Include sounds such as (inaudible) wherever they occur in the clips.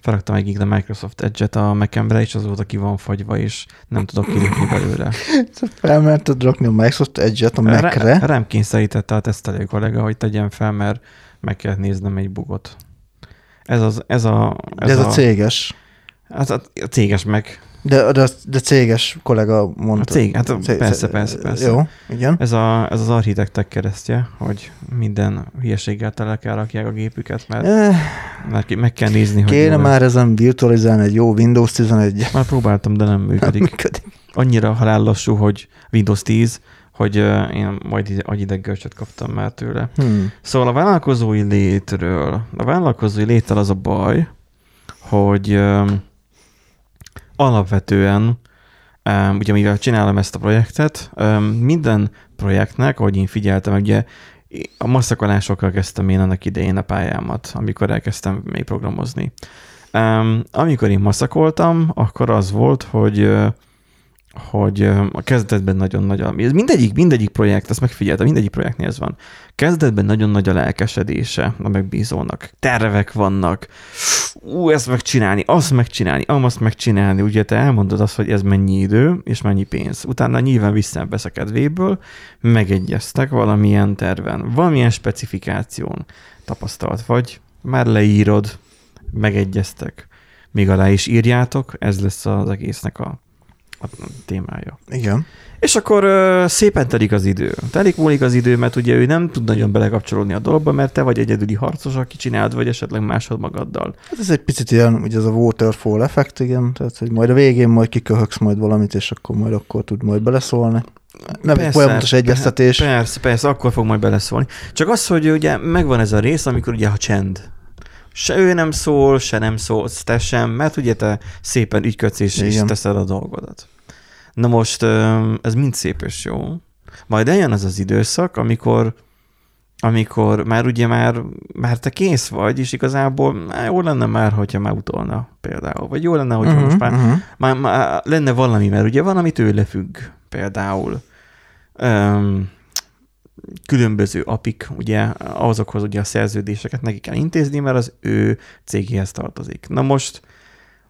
felraktam egyik a Microsoft Edge-et a Mac-emre, és azóta ki van fagyva, és nem tudok kilépni belőle. (laughs) Felmerted rakni a Microsoft Edge-et a Mac-re? Rám kényszerítette a tesztelő kollega, hogy tegyem fel, mert meg kellett néznem egy bugot. Ez, az, ez a... Ez, De ez a, a céges. Ez a, a céges meg. De, de, de céges kollega mondta. A cég, hát cég, persze, persze, persze. Jó, igen. Ez, a, ez az architektek keresztje, hogy minden hülyeséggel tele kell rakják a gépüket, mert, eh, mert meg kell nézni, hogy... Kéne már ezen virtualizálni egy jó Windows 11 Már próbáltam, de nem működik. Nem működik. Annyira halállassú, hogy Windows 10, hogy uh, én majd agyideggörcsöt kaptam már tőle. Hmm. Szóval a vállalkozói létről, a vállalkozói léttel az a baj, hogy uh, alapvetően, um, ugye mivel csinálom ezt a projektet, minden projektnek, ahogy én figyeltem, ugye a masszakolásokkal kezdtem én annak idején a pályámat, amikor elkezdtem még programozni. Amikor én maszakoltam, akkor az volt, hogy hogy a kezdetben nagyon nagy a... Mindegyik, mindegyik projekt, ezt megfigyeltem, mindegyik projektnél ez van. Kezdetben nagyon nagy a lelkesedése a megbízónak. Tervek vannak. Ú, ezt megcsinálni, azt megcsinálni, azt megcsinálni. Ugye te elmondod azt, hogy ez mennyi idő és mennyi pénz. Utána nyilván visszavesz a kedvéből, megegyeztek valamilyen terven, valamilyen specifikáción tapasztalt vagy, már leírod, megegyeztek. Még alá is írjátok, ez lesz az egésznek a a témája. Igen. És akkor uh, szépen telik az idő. Telik múlik az idő, mert ugye ő nem tud nagyon belekapcsolódni a dologba, mert te vagy egyedüli harcos, aki csináld, vagy esetleg másod magaddal. Hát ez egy picit ilyen, ugye ez a waterfall effekt, igen, tehát hogy majd a végén majd kiköhögsz majd valamit, és akkor majd akkor tud majd beleszólni. Nem persze, egy folyamatos egyeztetés. Persze, persze, akkor fog majd beleszólni. Csak az, hogy ugye megvan ez a rész, amikor ugye a csend se ő nem szól, se nem szólsz te sem, mert ugye te szépen ügyködsz és, és teszed a dolgodat. Na most ez mind szép és jó. Majd eljön az az időszak, amikor amikor már ugye már, már te kész vagy, és igazából á, jó lenne már, hogyha már utolna például, vagy jó lenne, hogyha uh-huh, most már, uh-huh. már, már lenne valami, mert ugye van, ami tőle függ például. Um, különböző apik, ugye azokhoz ugye a szerződéseket neki kell intézni, mert az ő cégéhez tartozik. Na most,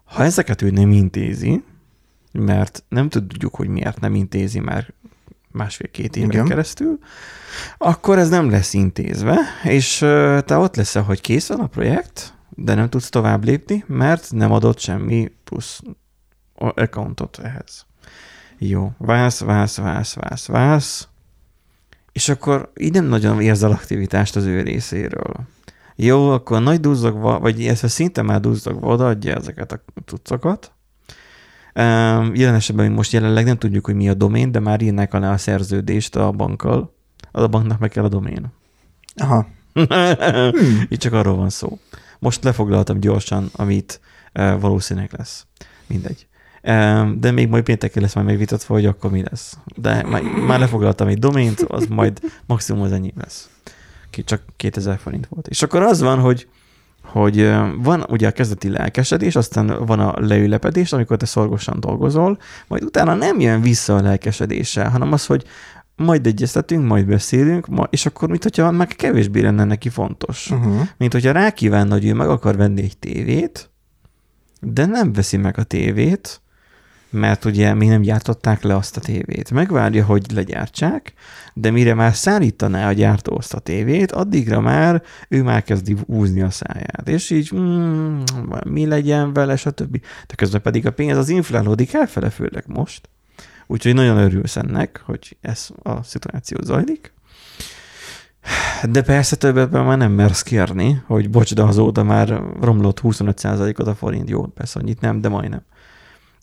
ha ezeket ő nem intézi, mert nem tudjuk, hogy miért nem intézi már másfél-két éven Igen. keresztül, akkor ez nem lesz intézve, és te ott leszel, hogy kész van a projekt, de nem tudsz tovább lépni, mert nem adott semmi plusz accountot ehhez. Jó, válsz, válsz, válsz, válsz, válsz, és akkor így nem nagyon érzel aktivitást az ő részéről. Jó, akkor nagy duzzogva, vagy ez szinte már duzzogva odaadja ezeket a cuccokat. Jelen esetben most jelenleg nem tudjuk, hogy mi a domén, de már írnák alá a szerződést a bankkal. Az a banknak meg kell a domén. Aha. (laughs) hmm. Itt csak arról van szó. Most lefoglaltam gyorsan, amit valószínűleg lesz. Mindegy. De még majd pénteken lesz már megvitatva, hogy akkor mi lesz. De már, már lefoglaltam egy domént, az majd maximum az ennyi lesz. Ki csak 2000 forint volt. És akkor az van, hogy hogy van ugye a kezdeti lelkesedés, aztán van a leülepedés, amikor te szorgosan dolgozol, majd utána nem jön vissza a lelkesedéssel, hanem az, hogy majd egyeztetünk, majd beszélünk, és akkor mint hogyha meg kevésbé lenne neki fontos. Uh-huh. Mint hogyha rá kívánna, hogy ő meg akar venni egy tévét, de nem veszi meg a tévét, mert ugye még nem gyártották le azt a tévét. Megvárja, hogy legyártsák, de mire már szállítaná a gyártó azt a tévét, addigra már ő már kezdi húzni a száját. És így mm, mi legyen vele, stb. De közben pedig a pénz az inflálódik elfele, főleg most. Úgyhogy nagyon örülsz ennek, hogy ez a szituáció zajlik. De persze többetben már nem mersz kérni, hogy bocs, de azóta már romlott 25%-ot a forint. Jó, persze annyit nem, de majdnem.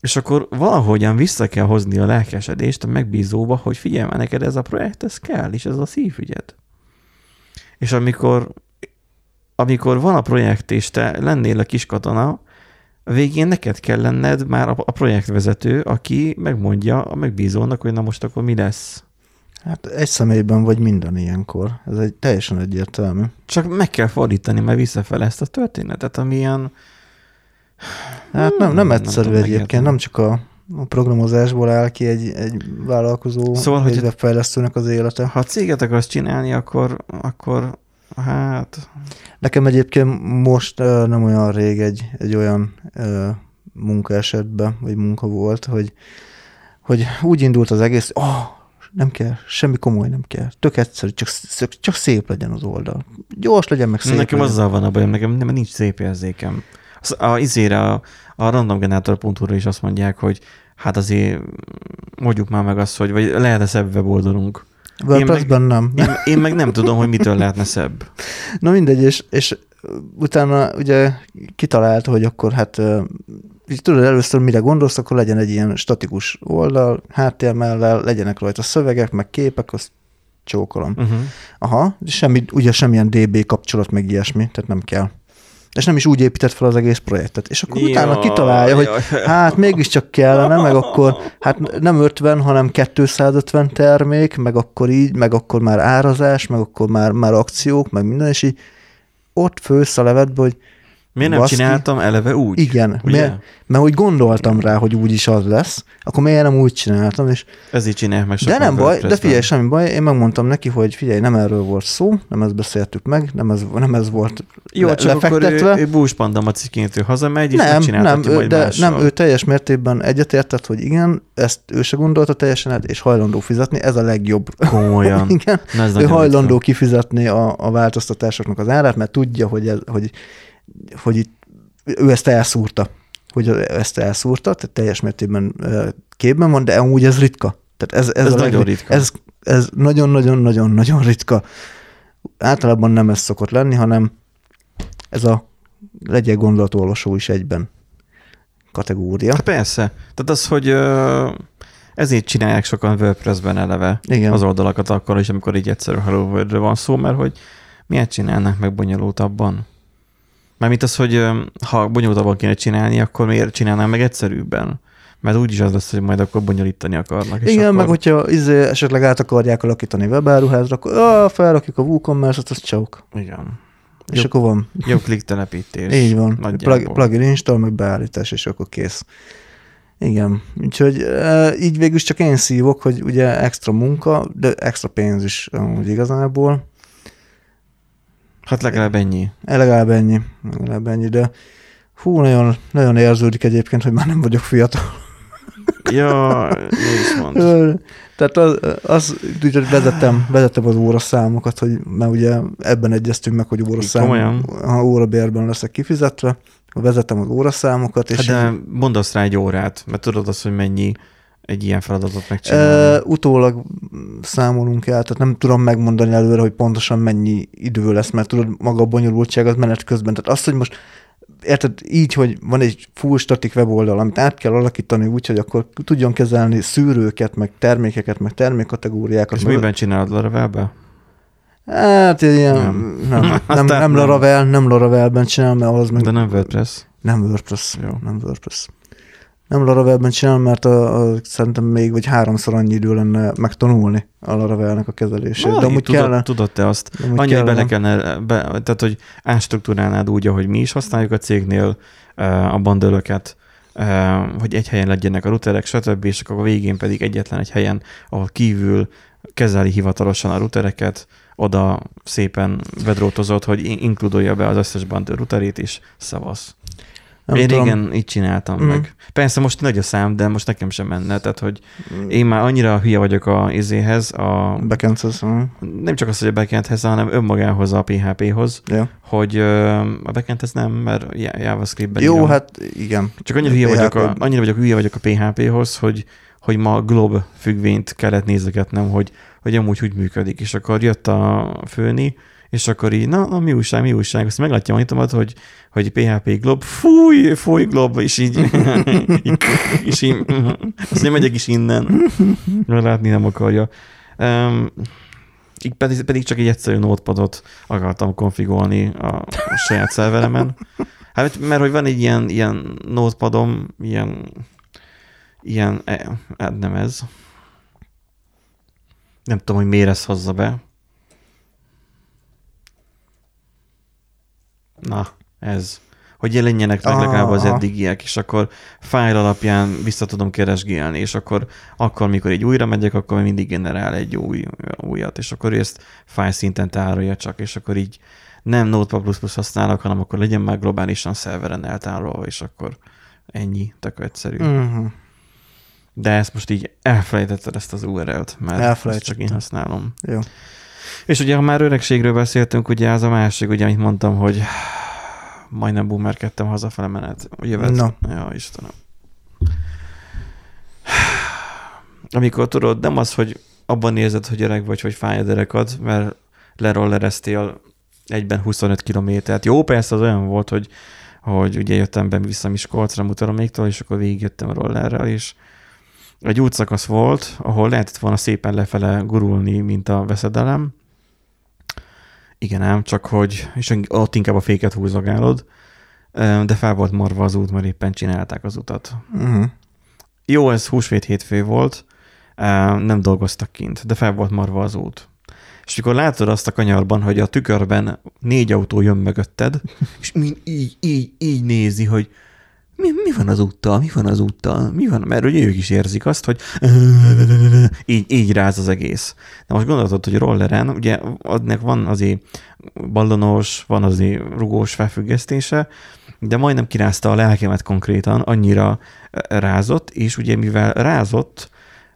És akkor valahogyan vissza kell hozni a lelkesedést a megbízóba, hogy figyelj már neked ez a projekt, ez kell, és ez a szívügyed. És amikor, amikor van a projekt, és te lennél a kis katona, a végén neked kell lenned már a projektvezető, aki megmondja a megbízónak, hogy na most akkor mi lesz. Hát egy személyben vagy minden ilyenkor. Ez egy teljesen egyértelmű. Csak meg kell fordítani már visszafele ezt a történetet, amilyen Hát nem, nem egyszerű nem egyébként, nem csak a, a programozásból áll ki egy, egy vállalkozó, szóval, egy webfejlesztőnek az élete. Ha a céget akarsz csinálni, akkor, akkor Hát, Nekem egyébként most nem olyan rég egy, egy olyan uh, munka esetbe, vagy munka volt, hogy, hogy úgy indult az egész, oh, nem kell, semmi komoly nem kell. Tök egyszerű, csak, csak szép legyen az oldal. Gyors legyen, meg szép nekem legyen. azzal van a bajom, nekem nem, nincs szép érzékem. Az, a, izére, a, a randomgenerator.hu-ra is azt mondják, hogy hát azért mondjuk már meg azt, hogy vagy lehet-e szebb weboldalunk. WordPress-ben nem. Én, én meg nem tudom, hogy mitől lehetne szebb. (laughs) Na mindegy, és, és utána ugye kitalálta, hogy akkor hát így tudod először mire gondolsz, akkor legyen egy ilyen statikus oldal, HTML-lel, legyenek rajta szövegek, meg képek, azt csókolom. Uh-huh. Aha, semmi, ugye semmilyen DB kapcsolat, meg ilyesmi, tehát nem kell. És nem is úgy épített fel az egész projektet. És akkor utána kitalálja, hogy hát mégiscsak kellene, meg akkor hát nem 50, hanem 250 termék, meg akkor így, meg akkor már árazás, meg akkor már, már akciók, meg minden, és így ott fősz a levetbe, hogy Miért nem Baszki. csináltam eleve úgy? igen, Ugye? mert, mert úgy gondoltam rá, hogy úgy is az lesz, akkor miért nem úgy csináltam, és Ez így csinálják meg de nem baj, de figyelj, semmi baj, én megmondtam neki, hogy figyelj, nem erről volt szó, nem ezt beszéltük meg, nem ez, nem ez volt Jó, le, csak akkor lefektetve. ő, ő búspandam a ő hazamegy, és nem, nem, megcsináltatja ő, de mással. nem, ő teljes mértékben egyetértett, hogy igen, ezt ő se gondolta teljesen át, és hajlandó fizetni, ez a legjobb. Komolyan. (laughs) igen, Na, ez ő hajlandó kifizetni a, a változtatásoknak az árát, mert tudja, hogy, ez, hogy, hogy itt, ő ezt elszúrta, hogy ezt elszúrta, tehát teljes mértékben képben van, de amúgy ez ritka. Tehát ez, ez, Ez a nagyon legri- ritka. Ez, ez nagyon-nagyon-nagyon-nagyon ritka. Általában nem ez szokott lenni, hanem ez a legyen gondolatolvasó is egyben kategória. Hát persze. Tehát az, hogy ö, ezért csinálják sokan WordPress-ben eleve Igen. az oldalakat akkor is, amikor így egyszerű Hello van szó, mert hogy miért csinálnak meg bonyolultabban? Mármint az, hogy ha bonyolultabban kéne csinálni, akkor miért csinálnám meg egyszerűbben? Mert úgyis az lesz, hogy majd akkor bonyolítani akarnak. és Igen, akkor... meg hogyha izé, esetleg át akarják alakítani webáruházra, akkor ah, felrakjuk a WooCommerce-ot, az csók. Igen. És Jó. akkor van. Jó klik telepítés. Így van. Plug, plugin install, meg beállítás, és akkor kész. Igen. Úgyhogy e, így végül csak én szívok, hogy ugye extra munka, de extra pénz is amúgy igazából. Hát legalább ennyi. E, Legalább ennyi. Legalább ennyi, de hú, nagyon, nagyon érződik egyébként, hogy már nem vagyok fiatal. (laughs) Ja. Ö, Tehát az, az úgyhogy vezettem, vezettem az óraszámokat, hogy mert ugye ebben egyeztünk meg, hogy óraszám, ha órabérben leszek kifizetve, vezettem az óraszámokat, és Hát de mondasz rá egy órát, mert tudod azt, hogy mennyi egy ilyen feladatot megcsinálni. E, utólag számolunk el, tehát nem tudom megmondani előre, hogy pontosan mennyi idő lesz, mert tudod, maga a bonyolultság az menet közben. Tehát azt, hogy most érted, így, hogy van egy full static weboldal, amit át kell alakítani úgy, hogy akkor tudjon kezelni szűrőket, meg termékeket, meg termékkategóriákat. És meg- miben csinálod Laravelbe? Hát ilyen, nem, Nem. nem, (laughs) nem, nem. Laravel, nem Laravelben csinálom, mert az meg De nem WordPress. nem WordPress. Jó. Nem WordPress. Nem Laravelben csinálom, mert a, a, szerintem még vagy háromszor annyi idő lenne megtanulni a Laravelnek a kezelését. Na, de amúgy tudod, kellene. tudod te azt. Annyi, hogy bele kellene. kellene, be, tehát hogy átstruktúrálnád úgy, ahogy mi is használjuk a cégnél a bandölöket, hogy egy helyen legyenek a routerek, stb. És akkor a végén pedig egyetlen egy helyen, ahol kívül kezeli hivatalosan a routereket, oda szépen vedrótozott, hogy in- inkludolja be az összes bandő routerét, és szavasz. Nem Én tudom. régen így csináltam Mhm. meg. Persze most nagy a szám, de most nekem sem menne, tehát hogy én már annyira hülye vagyok a izéhez, a, Backends, hm. nem csak az, hogy a backendhez, hanem önmagához, a PHP-hoz, ja. hogy a backendhez nem, mert Ja- JavaScript-ben Jó, írom. hát igen. Csak annyira hülye, vagyok a, annyira vagyok hülye vagyok a PHP-hoz, hogy, hogy ma glob függvényt kellett nézegetnem, hogy, hogy amúgy úgy működik. És akkor jött a főni, és akkor így, na, na mi újság, mi újság, azt meglátja a monitoromat, hogy, hogy PHP glob, fúj, fúj glob, és így, (laughs) és így, azt nem megyek is innen, mert látni nem akarja. Um, így pedig, pedig csak egy egyszerű notepadot akartam konfigolni a, a saját szerveremen. Hát, mert hogy van egy ilyen, ilyen notepadom, ilyen, ilyen, eh, hát nem ez. Nem tudom, hogy miért ezt hozza be. Na, ez. hogy jelenjenek meg legalább az eddigiek, és akkor fájl alapján vissza tudom keresgélni, és akkor, akkor mikor egy újra megyek, akkor mindig generál egy új, újat, és akkor ezt fájl szinten tárolja csak, és akkor így nem Notepad++ használok, hanem akkor legyen már globálisan szerveren eltárolva, és akkor ennyi, tök egyszerű. Uh-huh. De ezt most így elfelejtetted ezt az URL-t, mert ezt csak én használom. Jó. És ugye, ha már öregségről beszéltünk, ugye az a másik, ugye, amit mondtam, hogy majdnem boomerkedtem hazafele menet. Jövet. No. Ja, Istenem. Amikor tudod, nem az, hogy abban érzed, hogy öreg vagy, hogy fáj a derekad, mert lerollereztél egyben 25 kilométert. Jó, persze az olyan volt, hogy, hogy ugye jöttem be vissza Miskolcra, Mutaroméktól, és akkor végigjöttem rollerrel, és egy útszakasz volt, ahol lehetett volna szépen lefele gurulni, mint a veszedelem. Igen ám, csak hogy, és ott inkább a féket húzogálod, de fel volt marva az út, mert éppen csinálták az utat. Uh-huh. Jó, ez húsvét hétfő volt, nem dolgoztak kint, de fel volt marva az út. És mikor látod azt a kanyarban, hogy a tükörben négy autó jön mögötted, (laughs) és mind így, így, így nézi, hogy mi, mi van az úttal, mi van az úttal, mi van, mert ugye ők is érzik azt, hogy így, így ráz az egész. De most gondolod, hogy rolleren, ugye adnak van azért ballonos, van azért rugós felfüggesztése, de majdnem kirázta a lelkemet konkrétan, annyira rázott, és ugye mivel rázott,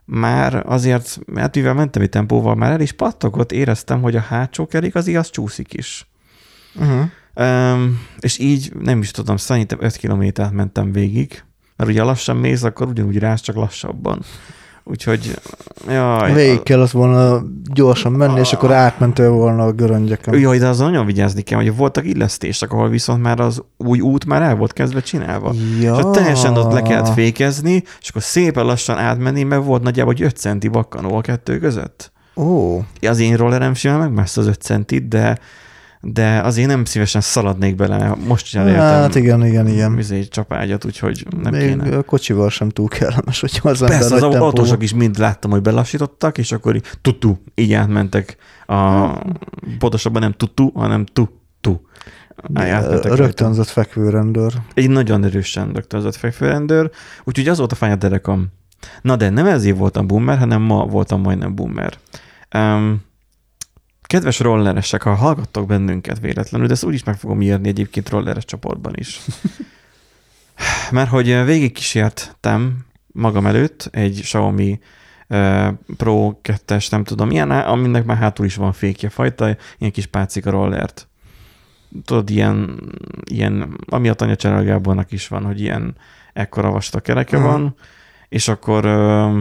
már azért, mert mivel mentem egy tempóval, már el is pattogott, éreztem, hogy a hátsó kerék az igaz csúszik is. Uh-huh. Um, és így nem is tudom, szerintem 5 kilométert mentem végig, mert ugye lassan mész, akkor ugyanúgy rász, csak lassabban. Úgyhogy, jaj. Végig kellett volna gyorsan menni, és akkor átmentél volna a göröngyeken. Jaj, de azon nagyon vigyázni kell, hogy voltak illesztések, ahol viszont már az új út már el volt kezdve csinálva. Ja. És ott teljesen ott le kellett fékezni, és akkor szépen lassan átmenni, mert volt nagyjából egy 5 centi bakkanó a kettő között. Ó, Az én rollerem simán megmászta az 5 centit, de, de azért nem szívesen szaladnék bele. Most sem értem. hát igen, igen, igen. Vizé csapágyat, úgyhogy nem Még kéne. a kocsival sem túl kellemes, hogyha az ember Persze, az tempóban- autósok is mind láttam, hogy belassítottak, és akkor tutu, így átmentek. A, pontosabban nem tutu, hanem tu-tu. Rögtönzött fekvőrendőr. Egy nagyon erősen rögtönzött fekvőrendőr, úgyhogy az volt a fáj a derekam. Na de nem ezért voltam boomer, hanem ma voltam majdnem boomer. Um, kedves rolleresek, ha hallgattok bennünket véletlenül, de ezt úgyis meg fogom írni egyébként rolleres csoportban is. (laughs) Mert hogy végigkísértem magam előtt egy Xiaomi uh, Pro 2-es, nem tudom, ilyen, aminek már hátul is van fékje fajta, ilyen kis pácika rollert tudod, ilyen, ilyen ami a Tanya is van, hogy ilyen ekkora vastag kereke Mhm. van, és akkor ö,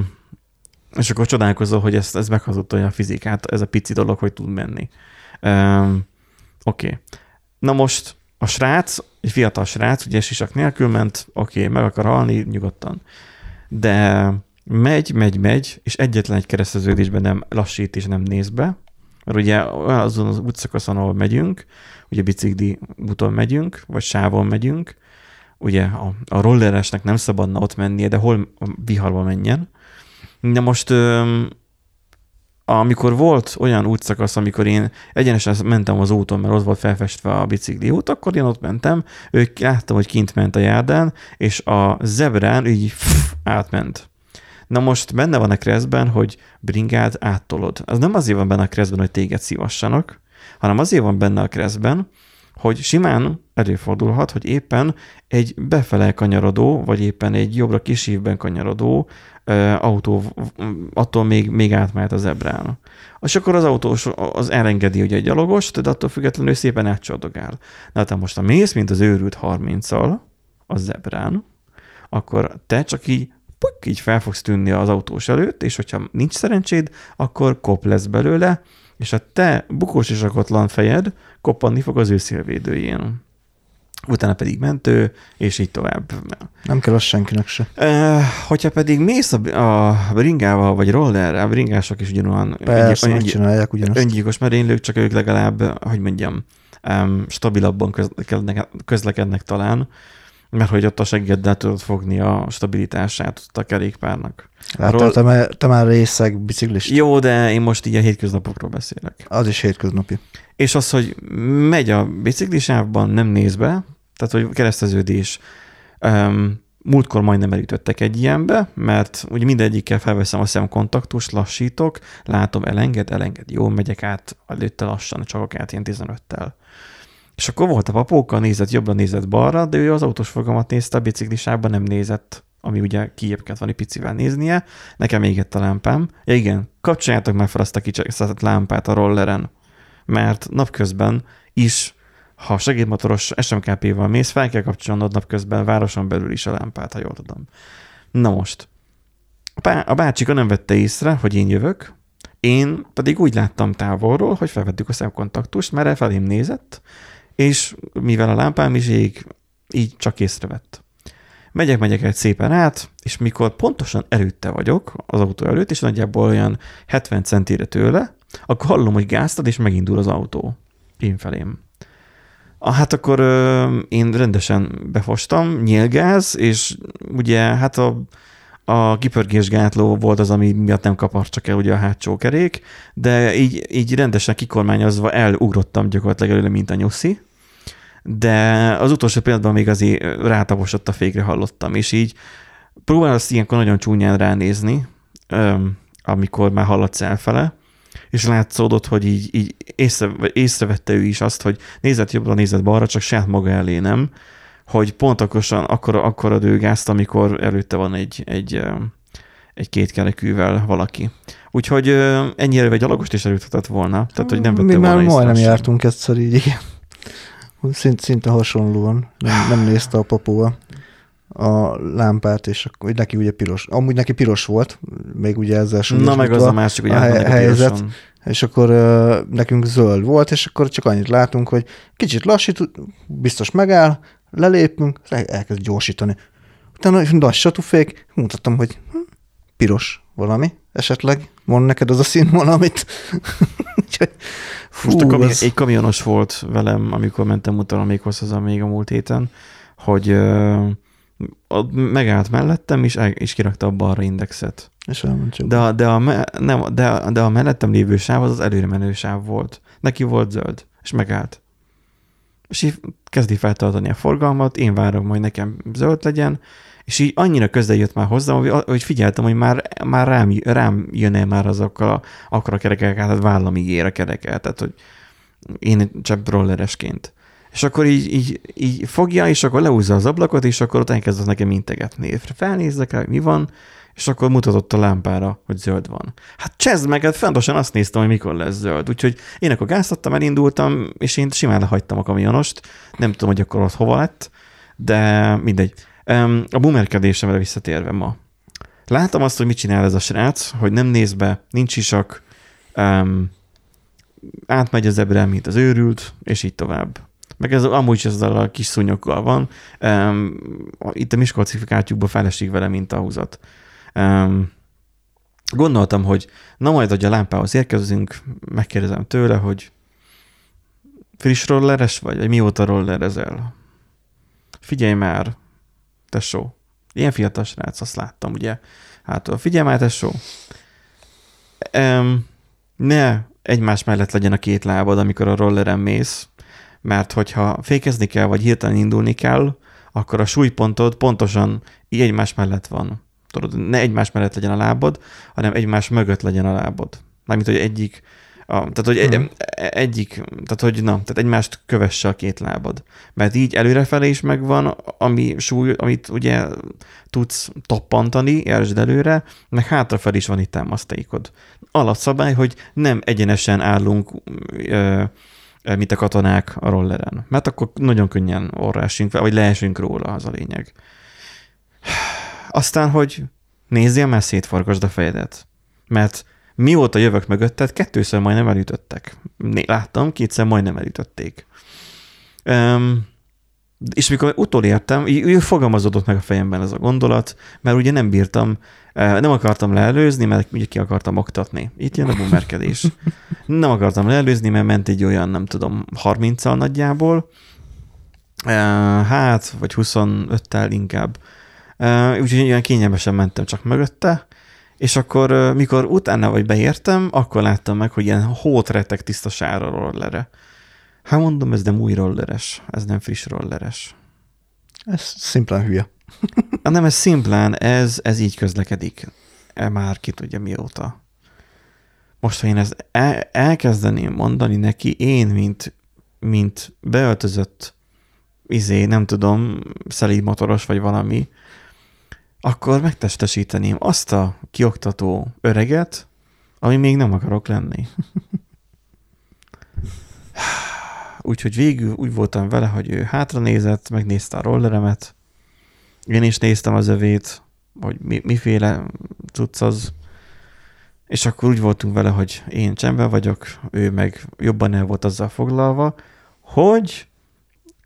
és akkor csodálkozol, hogy ez, ez meghazudtolja a fizikát, ez a pici dolog, hogy tud menni. Um, Oké. Okay. Na most a srác, egy fiatal srác, ugye sisak nélkül ment, oké, okay, meg akar halni, nyugodtan. De megy, megy, megy, és egyetlen egy kereszteződésben nem lassít és nem néz be, mert ugye azon az útszakaszon, ahol megyünk, ugye bicikli úton megyünk, vagy sávon megyünk, ugye a, a rolleresnek nem szabadna ott mennie, de hol viharba menjen. De most amikor volt olyan útszakasz, amikor én egyenesen mentem az úton, mert ott volt felfestve a bicikli út, akkor én ott mentem, ők láttam, hogy kint ment a járdán, és a zebrán így pff, átment. Na most benne van a kreszben, hogy bringád áttolod. Az nem azért van benne a kreszben, hogy téged szívassanak, hanem azért van benne a kreszben, hogy simán előfordulhat, hogy éppen egy befele kanyarodó, vagy éppen egy jobbra kisívben kanyarodó ö, autó attól még, még átmehet az ebrán. És akkor az autós az elengedi hogy egy gyalogos, de attól függetlenül szépen átcsordogál. Na te most a mész, mint az őrült 30-al a zebrán, akkor te csak így puk, így fel fogsz tűnni az autós előtt, és hogyha nincs szerencséd, akkor kop lesz belőle, és a te bukós és akotlan fejed koppanni fog az ő szélvédőjén. Utána pedig mentő, és így tovább. Nem kell az senkinek se. Hogyha pedig mész a, a bringával, vagy rollerrel, a bringások is ugyanolyan Persze, öngy- megcsinálják ugyanazt. öngyilkos merénylők, csak ők legalább, hogy mondjam, um, stabilabban közlekednek, közlekednek talán, mert hogy ott a seggeddel tudod fogni a stabilitását ott a kerékpárnak. Láttál, Arról- te, már, te már részeg biciklist? Jó, de én most így a hétköznapokról beszélek. Az is hétköznapi. És az, hogy megy a biciklisávban, nem néz be, Tehát, hogy kereszteződés. Um, múltkor majdnem elütöttek egy ilyenbe, mert ugye mindegyikkel felveszem a szemkontaktus, lassítok, látom, elenged, elenged, jó, megyek át, előtte lassan, csak át ilyen 15-tel. És akkor volt a papóka, nézett jobbra, nézett balra, de ő az autós fogamat nézte, a biciklisában nem nézett, ami ugye kijebb kellett valami picivel néznie. Nekem égett a lámpám. Ja igen, kapcsoljátok már fel azt a kicsit lámpát a rolleren, mert napközben is ha segédmotoros SMKP-val mész, fel kell kapcsolnod napközben városon belül is a lámpát, ha jól tudom. Na most, a bácsika nem vette észre, hogy én jövök, én pedig úgy láttam távolról, hogy felvettük a szemkontaktust, mert felém nézett, és mivel a lámpám is ég, így csak észrevett. Megyek, megyek egy szépen át, és mikor pontosan előtte vagyok, az autó előtt, és nagyjából olyan 70 centire tőle, akkor hallom, hogy gáztad, és megindul az autó. Én felém. Ah, hát akkor ö, én rendesen befostam, nyílgáz, és ugye hát a, a kipörgésgátló volt az, ami miatt nem kapart csak el ugye a hátsó kerék, de így, így rendesen kikormányozva elugrottam gyakorlatilag előle, mint a nyuszi, de az utolsó pillanatban még azért rátaposott a fékre hallottam, és így próbálsz ilyenkor nagyon csúnyán ránézni, amikor már hallatsz elfele, és látszódott, hogy így, így észre, észrevette ő is azt, hogy nézett jobbra, nézett balra, csak saját maga elé nem, hogy pontosan akkor, akkor ad ő gázt, amikor előtte van egy, egy, egy kétkerekűvel valaki. Úgyhogy ennyire egy gyalogost is elüthetett volna. Tehát, hogy nem vette Mi volna már majdnem sem. jártunk egyszer így, igen. Szint, szinte hasonlóan. Nem, nem nézte a papó a lámpát, és akkor neki ugye piros, amúgy neki piros volt, még ugye ezzel Na meg az a másik, hogy a helyzet, piroson. és akkor uh, nekünk zöld volt, és akkor csak annyit látunk, hogy kicsit lassít, biztos megáll, lelépünk, elkezd gyorsítani. Utána lassatú fék, mutattam, hogy hm, piros valami, esetleg mond neked az a szín valamit. (laughs) Fú, Most a kami- az... egy kamionos volt velem, amikor mentem utána még hozzá még a múlt héten, hogy uh, megállt mellettem, és, és kirakta a balra indexet. És de, a, de, a, nem, de, de a mellettem lévő sáv az az előre menő sáv volt. Neki volt zöld, és megállt. És így kezdi feltartani a forgalmat, én várom, hogy nekem zöld legyen, és így annyira közel jött már hozzám, hogy figyeltem, hogy már, már rám, rám jön-e már azokkal a, akkor a kerekek, hát vállamig ér a kerekel, tehát hogy én csak rolleresként. És akkor így, így, így fogja, és akkor leúzza az ablakot, és akkor ott elkezdett nekem integetni. Felnézzek rá, hogy mi van, és akkor mutatott a lámpára, hogy zöld van. Hát csezd meg, hát fontosan azt néztem, hogy mikor lesz zöld. Úgyhogy én akkor gáztattam, elindultam, és én simán lehagytam a kamionost. Nem tudom, hogy akkor ott hova lett, de mindegy. A bumerkedésemre visszatérve ma. Látom azt, hogy mit csinál ez a srác, hogy nem néz be, nincs isak, um, átmegy az ebre, mint az őrült, és így tovább. Meg ez amúgy ezzel a kis szúnyokkal van. Um, itt a Miskolci kártyukban felesik vele, mint a húzat. Um, gondoltam, hogy na majd, hogy a lámpához érkezünk, megkérdezem tőle, hogy friss rolleres vagy, vagy mióta rollerezel? Figyelj már, tesó. Ilyen fiatal srác, azt láttam, ugye? Hát figyelj már, tesó. Um, ne egymás mellett legyen a két lábad, amikor a rolleren mész, mert hogyha fékezni kell, vagy hirtelen indulni kell, akkor a súlypontod pontosan így egymás mellett van. Tudod, ne egymás mellett legyen a lábad, hanem egymás mögött legyen a lábad. Mármint, hogy egyik, a, tehát, hogy egy, hmm. egyik, tehát, hogy na, tehát egymást kövesse a két lábad. Mert így előrefelé is megvan, ami súly, amit ugye tudsz toppantani, értsd előre, meg hátrafelé is van itt támasztékod. Alapszabály, hogy nem egyenesen állunk ö, mint a katonák a rolleren. Mert akkor nagyon könnyen orrásunk, vagy leesünk róla, az a lényeg. Aztán, hogy nézzél már szétforgasd a fejedet. Mert mióta jövök mögötted, kettőször majdnem elütöttek. Láttam, kétszer majdnem elütötték. Um, és mikor utolértem, ő fogalmazódott meg a fejemben ez a gondolat, mert ugye nem bírtam, nem akartam leelőzni, mert ugye ki akartam oktatni. Itt jön a bumerkedés. Nem akartam leelőzni, mert ment egy olyan, nem tudom, 30-al nagyjából, hát, vagy 25-tel inkább. Úgyhogy olyan kényelmesen mentem csak mögötte, és akkor, mikor utána vagy beértem, akkor láttam meg, hogy ilyen hótretek tiszta sára rollerre. Hát mondom, ez nem új rolleres, ez nem friss rolleres. Ez szimplán hülye. (laughs) Nem, ez szimplán, ez, ez így közlekedik. E már ki tudja mióta. Most, ha én ezt el, elkezdeném mondani neki, én, mint, mint beöltözött izé, nem tudom, szelíd motoros vagy valami, akkor megtestesíteném azt a kioktató öreget, ami még nem akarok lenni. (laughs) Úgyhogy végül úgy voltam vele, hogy ő hátra nézett, megnézte a rolleremet, én is néztem az övét, hogy mi, miféle cucc az, és akkor úgy voltunk vele, hogy én csendben vagyok, ő meg jobban el volt azzal foglalva, hogy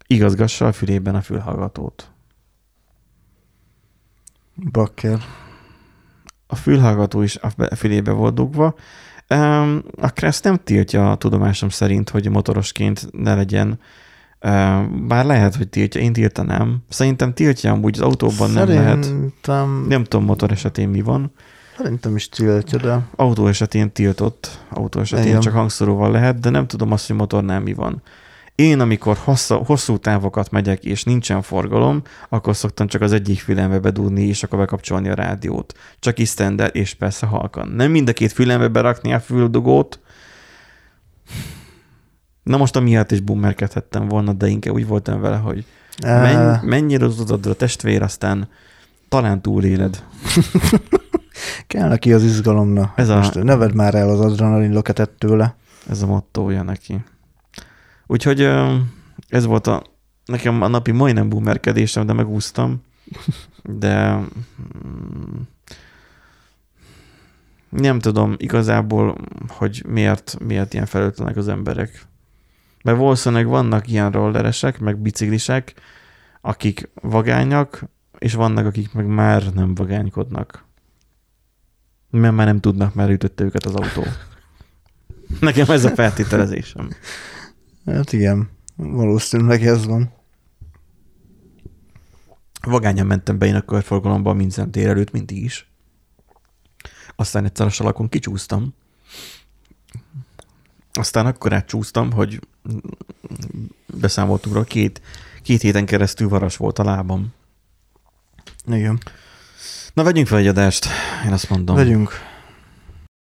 igazgassa a fülében a fülhallgatót. Bakker. A fülhallgató is a fülébe volt dugva. A Kressz nem tiltja a tudomásom szerint, hogy motorosként ne legyen bár lehet, hogy tiltja, én tiltanám. Szerintem tiltja amúgy az autóban Szerintem... nem lehet. Nem tudom, motor esetén mi van. Szerintem is tiltja, de... Autó esetén tiltott, autó esetén Igen. csak hangszoróval lehet, de nem tudom azt, hogy motornál mi van. Én, amikor hosszú, hosszú távokat megyek, és nincsen forgalom, akkor szoktam csak az egyik fülembe bedúrni, és akkor bekapcsolni a rádiót. Csak is standard, és persze halkan. Nem mind a két fülembe berakni a füldugót. Na most amiatt is bummerkedhettem volna, de inkább úgy voltam vele, hogy menj, mennyire az a testvér, aztán talán túléled. (laughs) Kell neki az izgalomna. Ez a, Most ne vedd már el az adrenalin löketet tőle. Ez a mottója neki. Úgyhogy ez volt a, nekem a napi majdnem boomerkedésem, de megúsztam. De mm, nem tudom igazából, hogy miért, miért ilyen felültenek az emberek. Mert valószínűleg vannak ilyen rolleresek, meg biciklisek, akik vagányak, és vannak, akik meg már nem vagánykodnak. Mert már nem tudnak, mert ütötte őket az autó. (laughs) Nekem ez a feltételezésem. Hát igen, valószínűleg ez van. Vagányan mentem be én a körforgalomba minden délelőtt mindig is. Aztán egyszer a salakon kicsúsztam. Aztán akkor átcsúsztam, hogy beszámoltunk róla, két, két héten keresztül varas volt a lábam. Igen. Na, vegyünk fel egy adást, én azt mondom. Vegyünk.